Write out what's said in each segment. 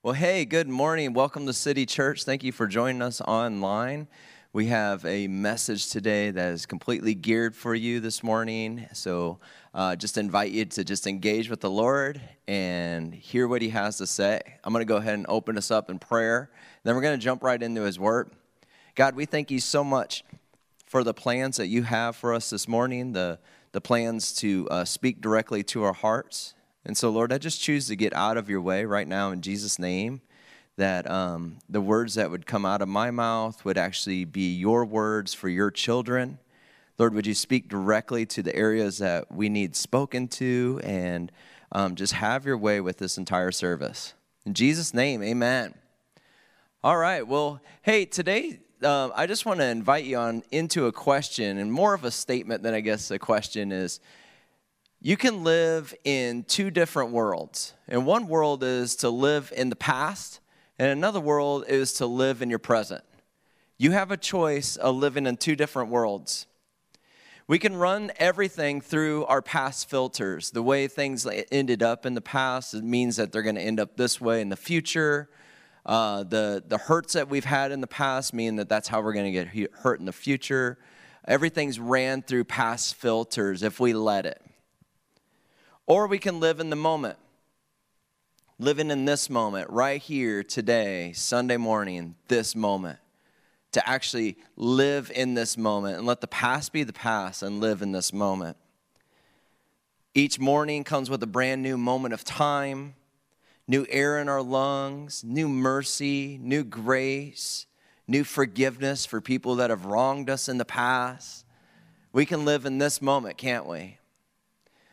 Well, hey, good morning. Welcome to City Church. Thank you for joining us online. We have a message today that is completely geared for you this morning. So, uh, just invite you to just engage with the Lord and hear what He has to say. I'm going to go ahead and open us up in prayer. Then we're going to jump right into His Word. God, we thank you so much for the plans that you have for us this morning, the, the plans to uh, speak directly to our hearts and so, Lord, I just choose to get out of your way right now in Jesus' name, that um, the words that would come out of my mouth would actually be your words for your children. Lord, would you speak directly to the areas that we need spoken to and um, just have your way with this entire service. In Jesus' name, amen. All right, well, hey, today uh, I just want to invite you on into a question and more of a statement than I guess a question is you can live in two different worlds. And one world is to live in the past, and another world is to live in your present. You have a choice of living in two different worlds. We can run everything through our past filters. The way things ended up in the past it means that they're going to end up this way in the future. Uh, the, the hurts that we've had in the past mean that that's how we're going to get hurt in the future. Everything's ran through past filters if we let it. Or we can live in the moment. Living in this moment, right here, today, Sunday morning, this moment. To actually live in this moment and let the past be the past and live in this moment. Each morning comes with a brand new moment of time, new air in our lungs, new mercy, new grace, new forgiveness for people that have wronged us in the past. We can live in this moment, can't we?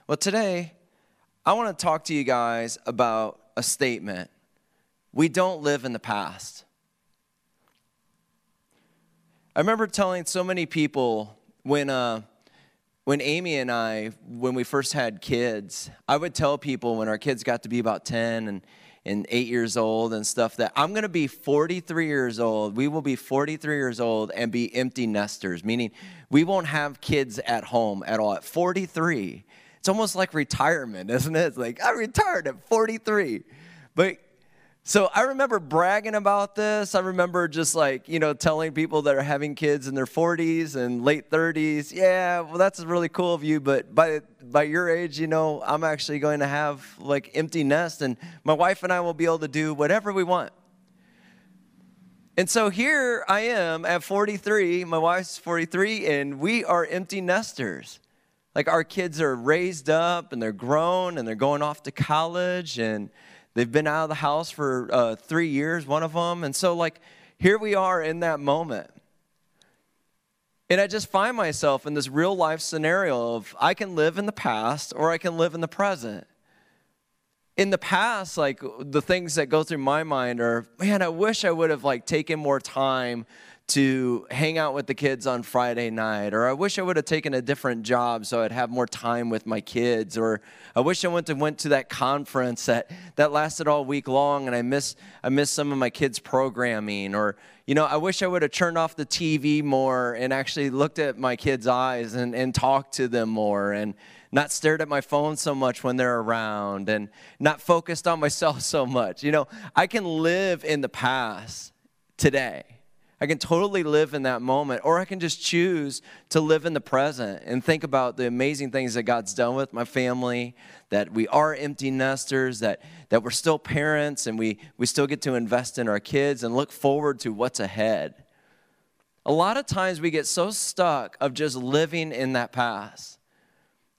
Well, today, I want to talk to you guys about a statement. We don't live in the past. I remember telling so many people when, uh, when Amy and I, when we first had kids, I would tell people when our kids got to be about 10 and, and 8 years old and stuff that I'm going to be 43 years old. We will be 43 years old and be empty nesters, meaning we won't have kids at home at all. At 43, it's almost like retirement, isn't it? It's like, I retired at 43. But so I remember bragging about this. I remember just like, you know, telling people that are having kids in their 40s and late 30s, yeah, well, that's really cool of you. But by, by your age, you know, I'm actually going to have like empty nest and my wife and I will be able to do whatever we want. And so here I am at 43, my wife's 43, and we are empty nesters like our kids are raised up and they're grown and they're going off to college and they've been out of the house for uh, three years, one of them. And so, like, here we are in that moment. And I just find myself in this real life scenario of I can live in the past or I can live in the present. In the past, like the things that go through my mind are, man, I wish I would have like taken more time to hang out with the kids on Friday night, or I wish I would have taken a different job so I'd have more time with my kids, or I wish I went to went to that conference that, that lasted all week long and I miss I miss some of my kids' programming, or you know, I wish I would have turned off the TV more and actually looked at my kids' eyes and, and talked to them more and not stared at my phone so much when they're around and not focused on myself so much. You know, I can live in the past today I can totally live in that moment, or I can just choose to live in the present and think about the amazing things that God's done with my family, that we are empty nesters, that, that we're still parents, and we, we still get to invest in our kids and look forward to what's ahead. A lot of times we get so stuck of just living in that past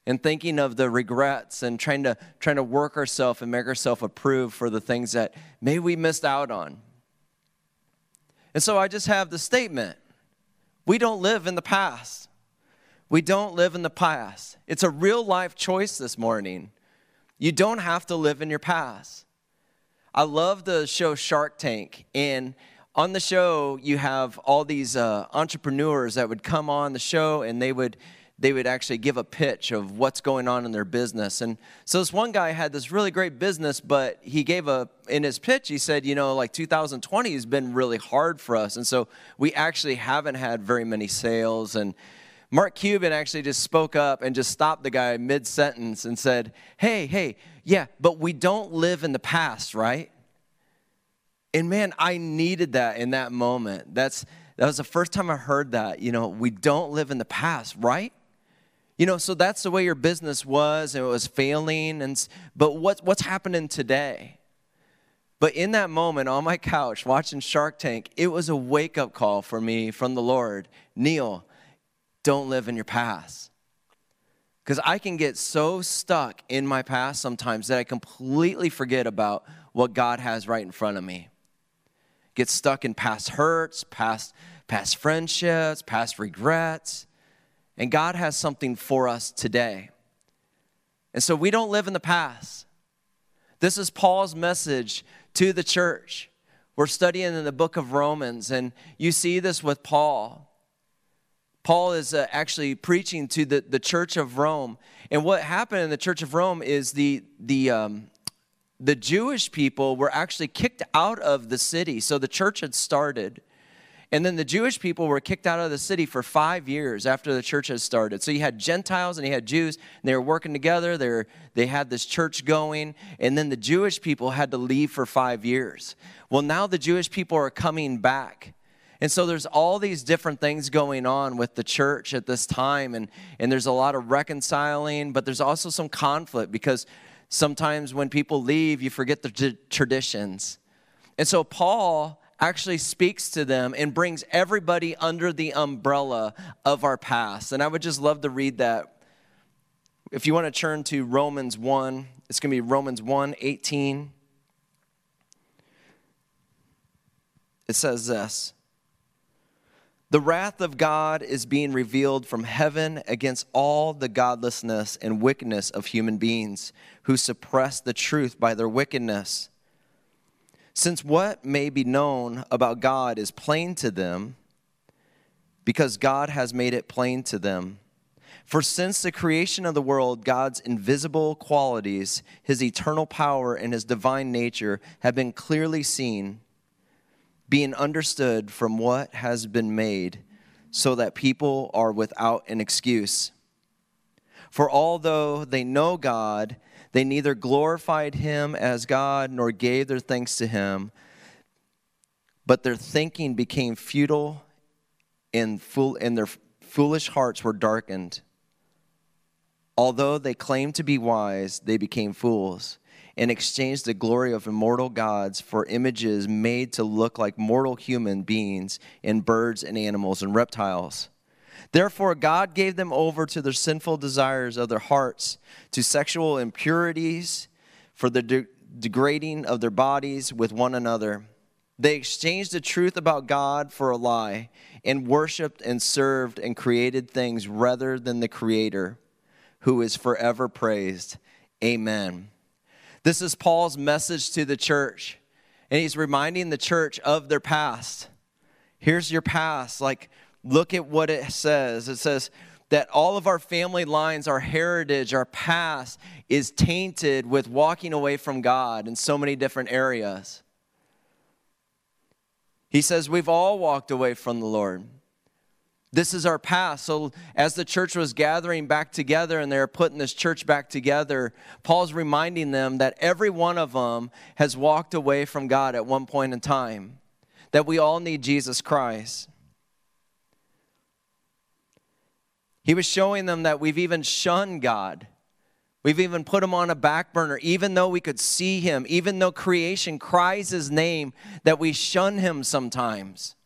and thinking of the regrets and trying to trying to work ourselves and make ourselves approved for the things that maybe we missed out on and so I just have the statement we don't live in the past. We don't live in the past. It's a real life choice this morning. You don't have to live in your past. I love the show Shark Tank. And on the show, you have all these uh, entrepreneurs that would come on the show and they would they would actually give a pitch of what's going on in their business. And so this one guy had this really great business, but he gave a, in his pitch, he said, you know, like 2020 has been really hard for us. And so we actually haven't had very many sales. And Mark Cuban actually just spoke up and just stopped the guy mid sentence and said, hey, hey, yeah, but we don't live in the past, right? And man, I needed that in that moment. That's that was the first time I heard that. You know, we don't live in the past, right? You know, so that's the way your business was, and it was failing. And but what what's happening today? But in that moment on my couch watching Shark Tank, it was a wake up call for me from the Lord. Neil, don't live in your past. Because I can get so stuck in my past sometimes that I completely forget about what God has right in front of me. Get stuck in past hurts, past, past friendships, past regrets. And God has something for us today. And so we don't live in the past. This is Paul's message to the church. We're studying in the book of Romans, and you see this with Paul. Paul is uh, actually preaching to the, the church of Rome. And what happened in the church of Rome is the, the, um, the Jewish people were actually kicked out of the city. So the church had started. And then the Jewish people were kicked out of the city for five years after the church had started. So you had Gentiles and you had Jews, and they were working together. They, were, they had this church going, and then the Jewish people had to leave for five years. Well, now the Jewish people are coming back. And so there's all these different things going on with the church at this time, and, and there's a lot of reconciling, but there's also some conflict because sometimes when people leave, you forget the traditions. And so Paul actually speaks to them and brings everybody under the umbrella of our past. And I would just love to read that. If you want to turn to Romans 1, it's going to be Romans 1 18. It says this. The wrath of God is being revealed from heaven against all the godlessness and wickedness of human beings who suppress the truth by their wickedness. Since what may be known about God is plain to them, because God has made it plain to them. For since the creation of the world, God's invisible qualities, his eternal power, and his divine nature have been clearly seen being understood from what has been made, so that people are without an excuse. For although they know God, they neither glorified him as God nor gave their thanks to him, but their thinking became futile and, fool- and their foolish hearts were darkened. Although they claimed to be wise, they became fools and exchanged the glory of immortal gods for images made to look like mortal human beings and birds and animals and reptiles. Therefore, God gave them over to their sinful desires of their hearts, to sexual impurities, for the de- degrading of their bodies with one another. They exchanged the truth about God for a lie, and worshiped and served and created things rather than the Creator, who is forever praised. Amen. This is Paul's message to the church, and he's reminding the church of their past. Here's your past. Like, look at what it says. It says, that all of our family lines, our heritage, our past is tainted with walking away from God in so many different areas. He says we've all walked away from the Lord. This is our past. So, as the church was gathering back together and they're putting this church back together, Paul's reminding them that every one of them has walked away from God at one point in time, that we all need Jesus Christ. He was showing them that we've even shunned God. We've even put him on a back burner, even though we could see him, even though creation cries his name, that we shun him sometimes.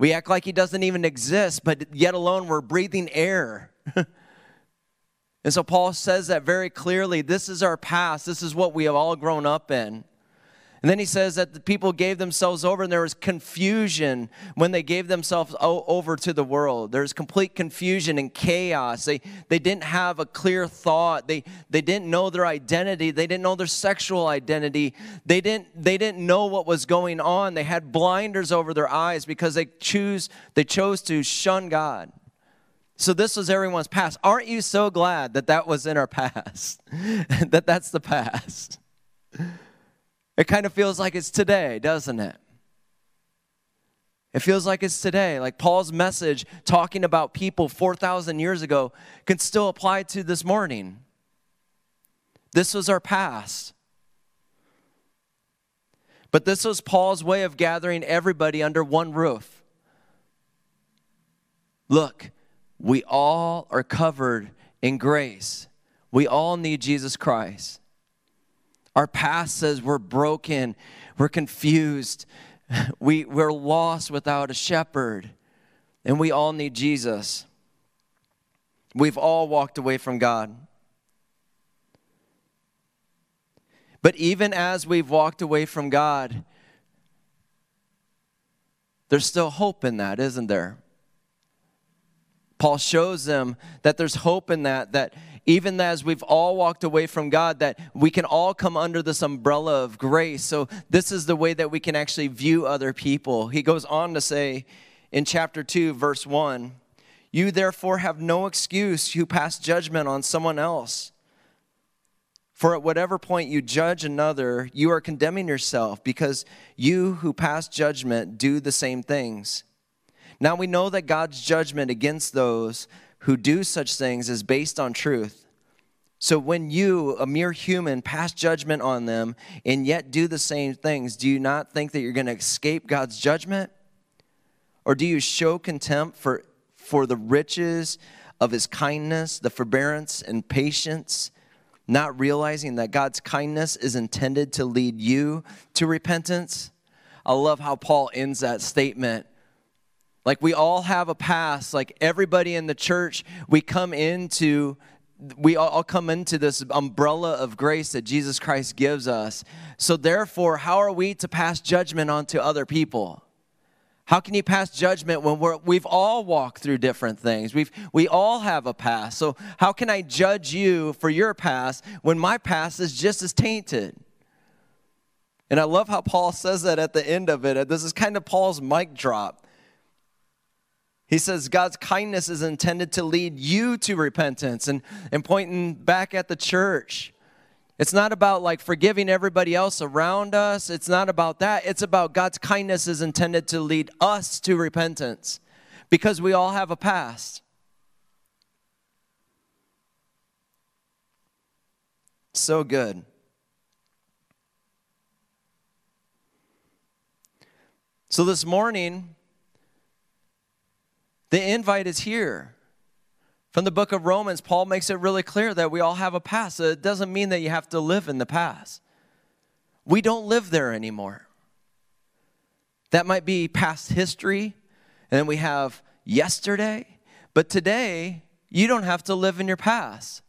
We act like he doesn't even exist, but yet alone we're breathing air. and so Paul says that very clearly. This is our past, this is what we have all grown up in. And then he says that the people gave themselves over, and there was confusion when they gave themselves over to the world. There's complete confusion and chaos. They, they didn't have a clear thought. They, they didn't know their identity. They didn't know their sexual identity. They didn't, they didn't know what was going on. They had blinders over their eyes because they, choose, they chose to shun God. So this was everyone's past. Aren't you so glad that that was in our past? that that's the past. It kind of feels like it's today, doesn't it? It feels like it's today. Like Paul's message talking about people 4,000 years ago can still apply to this morning. This was our past. But this was Paul's way of gathering everybody under one roof. Look, we all are covered in grace. We all need Jesus Christ. Our past says we're broken, we're confused, we, we're lost without a shepherd, and we all need Jesus. We've all walked away from God. But even as we've walked away from God, there's still hope in that, isn't there? Paul shows them that there's hope in that, that even as we've all walked away from God, that we can all come under this umbrella of grace. So, this is the way that we can actually view other people. He goes on to say in chapter 2, verse 1 You therefore have no excuse who pass judgment on someone else. For at whatever point you judge another, you are condemning yourself, because you who pass judgment do the same things. Now we know that God's judgment against those who do such things is based on truth. So when you, a mere human, pass judgment on them and yet do the same things, do you not think that you're going to escape God's judgment? Or do you show contempt for, for the riches of his kindness, the forbearance and patience, not realizing that God's kindness is intended to lead you to repentance? I love how Paul ends that statement like we all have a past, like everybody in the church, we come into we all come into this umbrella of grace that Jesus Christ gives us. So therefore, how are we to pass judgment onto other people? How can you pass judgment when we're, we've all walked through different things? We've, we all have a past. So, how can I judge you for your past when my past is just as tainted? And I love how Paul says that at the end of it. This is kind of Paul's mic drop. He says God's kindness is intended to lead you to repentance and, and pointing back at the church. It's not about like forgiving everybody else around us. It's not about that. It's about God's kindness is intended to lead us to repentance because we all have a past. So good. So this morning, the invite is here. From the book of Romans, Paul makes it really clear that we all have a past. It doesn't mean that you have to live in the past. We don't live there anymore. That might be past history, and then we have yesterday. But today, you don't have to live in your past.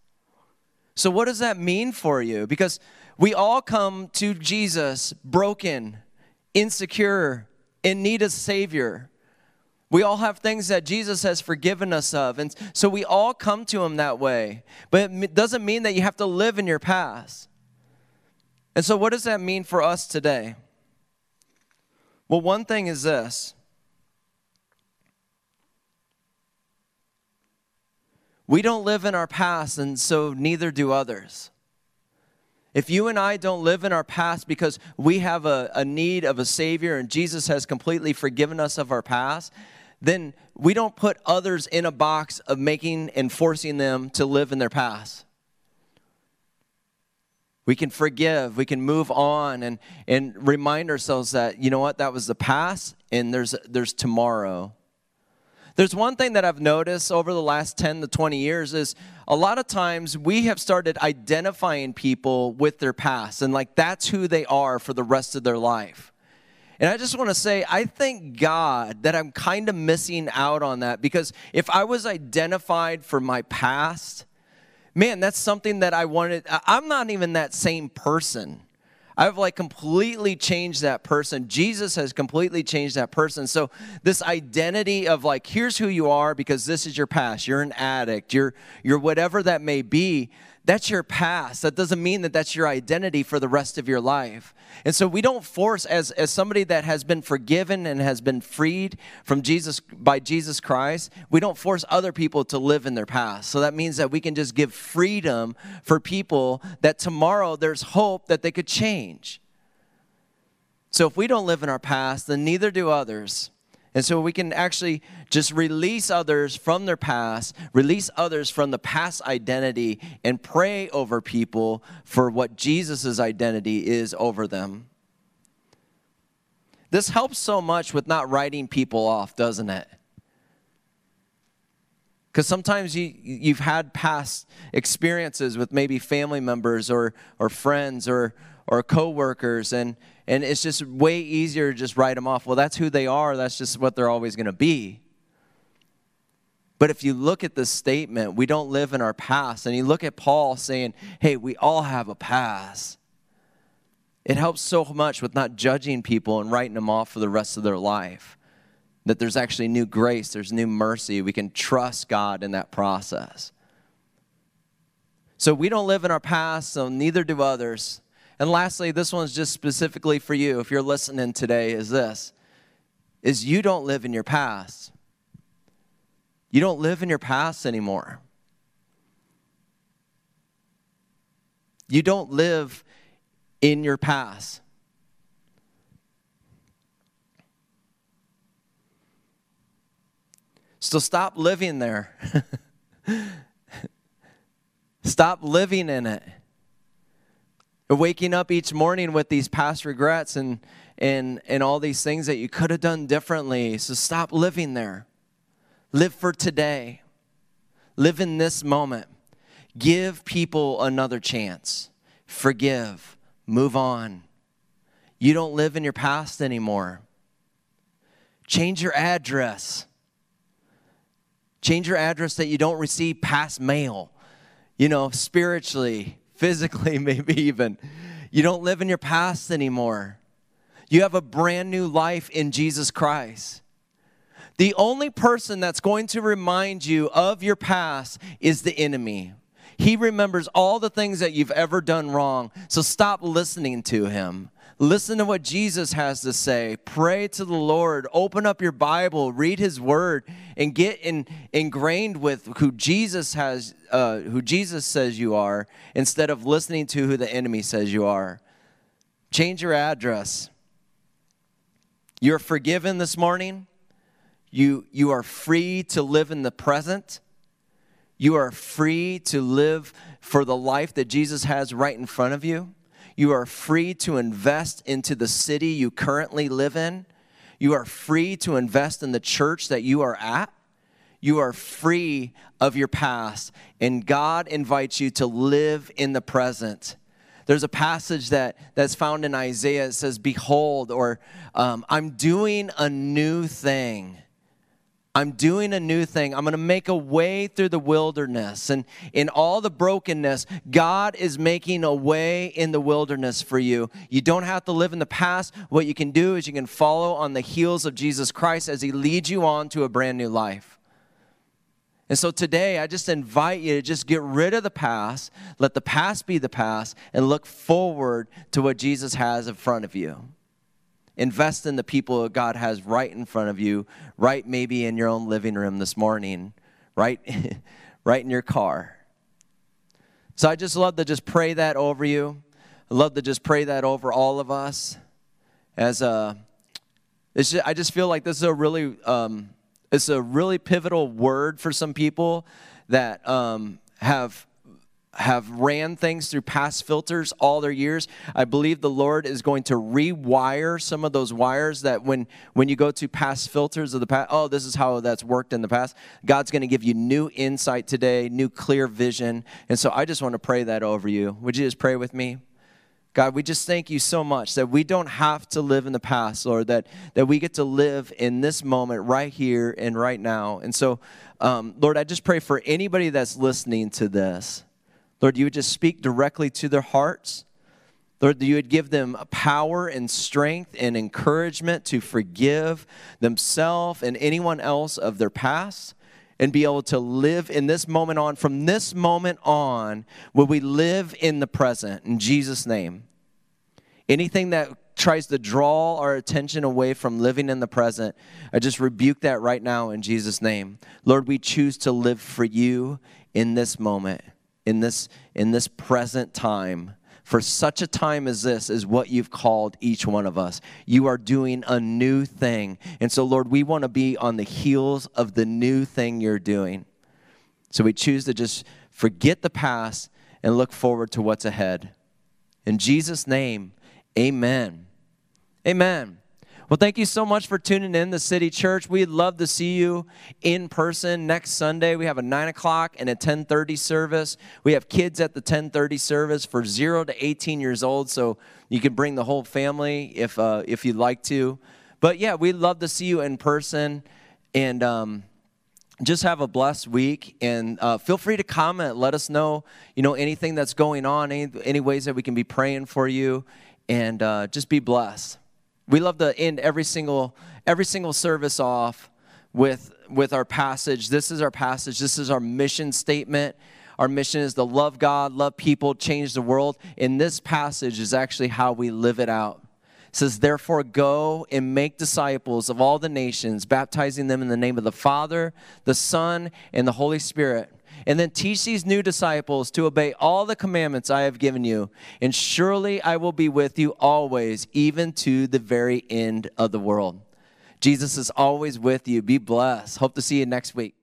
So, what does that mean for you? Because we all come to Jesus broken, insecure, in need of Savior. We all have things that Jesus has forgiven us of. And so we all come to Him that way. But it doesn't mean that you have to live in your past. And so, what does that mean for us today? Well, one thing is this we don't live in our past, and so neither do others. If you and I don't live in our past because we have a, a need of a Savior and Jesus has completely forgiven us of our past, then we don't put others in a box of making and forcing them to live in their past. We can forgive, we can move on and, and remind ourselves that, you know what, that was the past and there's, there's tomorrow. There's one thing that I've noticed over the last 10 to 20 years is a lot of times we have started identifying people with their past and like that's who they are for the rest of their life. And I just want to say, I thank God that I'm kind of missing out on that because if I was identified for my past, man, that's something that I wanted. I'm not even that same person. I've like completely changed that person. Jesus has completely changed that person. So this identity of like here's who you are because this is your past. You're an addict. You're you're whatever that may be that's your past. That doesn't mean that that's your identity for the rest of your life. And so we don't force as as somebody that has been forgiven and has been freed from Jesus by Jesus Christ, we don't force other people to live in their past. So that means that we can just give freedom for people that tomorrow there's hope that they could change. So if we don't live in our past, then neither do others. And so we can actually just release others from their past, release others from the past identity, and pray over people for what Jesus' identity is over them. This helps so much with not writing people off, doesn't it? Because sometimes you, you've had past experiences with maybe family members or, or friends or, or coworkers, and, and it's just way easier to just write them off. Well, that's who they are, that's just what they're always going to be. But if you look at this statement, we don't live in our past, and you look at Paul saying, hey, we all have a past. It helps so much with not judging people and writing them off for the rest of their life. That there's actually new grace, there's new mercy. We can trust God in that process. So we don't live in our past, so neither do others. And lastly, this one's just specifically for you if you're listening today is this is you don't live in your past. You don't live in your past anymore. You don't live in your past. So stop living there. stop living in it. Waking up each morning with these past regrets and, and, and all these things that you could have done differently. So stop living there. Live for today. Live in this moment. Give people another chance. Forgive. Move on. You don't live in your past anymore. Change your address. Change your address that you don't receive past mail. You know, spiritually, physically, maybe even. You don't live in your past anymore. You have a brand new life in Jesus Christ. The only person that's going to remind you of your past is the enemy. He remembers all the things that you've ever done wrong. So stop listening to him. Listen to what Jesus has to say. Pray to the Lord. Open up your Bible, read His Word, and get in, ingrained with who Jesus has, uh, who Jesus says you are, instead of listening to who the enemy says you are. Change your address. You're forgiven this morning. You, you are free to live in the present. You are free to live for the life that Jesus has right in front of you. You are free to invest into the city you currently live in. You are free to invest in the church that you are at. You are free of your past, and God invites you to live in the present. There's a passage that, that's found in Isaiah. It says, Behold, or um, I'm doing a new thing. I'm doing a new thing. I'm going to make a way through the wilderness. And in all the brokenness, God is making a way in the wilderness for you. You don't have to live in the past. What you can do is you can follow on the heels of Jesus Christ as he leads you on to a brand new life. And so today, I just invite you to just get rid of the past, let the past be the past, and look forward to what Jesus has in front of you. Invest in the people that God has right in front of you, right maybe in your own living room this morning, right, right in your car. So I just love to just pray that over you. I love to just pray that over all of us. As a, just, I just feel like this is a really, um, it's a really pivotal word for some people that um, have have ran things through past filters all their years i believe the lord is going to rewire some of those wires that when when you go to past filters of the past oh this is how that's worked in the past. God's going to give you new insight today new clear vision. And so i just want to pray that over you. Would you just pray with me? God, we just thank you so much that we don't have to live in the past, Lord, that, that we get to live in this moment right here and right now. And so, um, Lord, I just pray for anybody that's listening to this Lord, you would just speak directly to their hearts. Lord, you would give them power and strength and encouragement to forgive themselves and anyone else of their past and be able to live in this moment on. From this moment on, will we live in the present in Jesus' name? Anything that tries to draw our attention away from living in the present, I just rebuke that right now in Jesus' name. Lord, we choose to live for you in this moment in this in this present time for such a time as this is what you've called each one of us. You are doing a new thing. And so, Lord, we want to be on the heels of the new thing you're doing. So we choose to just forget the past and look forward to what's ahead. In Jesus' name, amen. Amen. Well, thank you so much for tuning in the City Church. We'd love to see you in person next Sunday. We have a nine o'clock and a ten thirty service. We have kids at the ten thirty service for zero to eighteen years old, so you can bring the whole family if uh, if you'd like to. But yeah, we'd love to see you in person, and um, just have a blessed week. And uh, feel free to comment. Let us know, you know, anything that's going on, any any ways that we can be praying for you, and uh, just be blessed. We love to end every single every single service off with with our passage. This is our passage. This is our mission statement. Our mission is to love God, love people, change the world. And this passage is actually how we live it out. It says, Therefore, go and make disciples of all the nations, baptizing them in the name of the Father, the Son, and the Holy Spirit and then teach these new disciples to obey all the commandments I have given you. And surely I will be with you always, even to the very end of the world. Jesus is always with you. Be blessed. Hope to see you next week.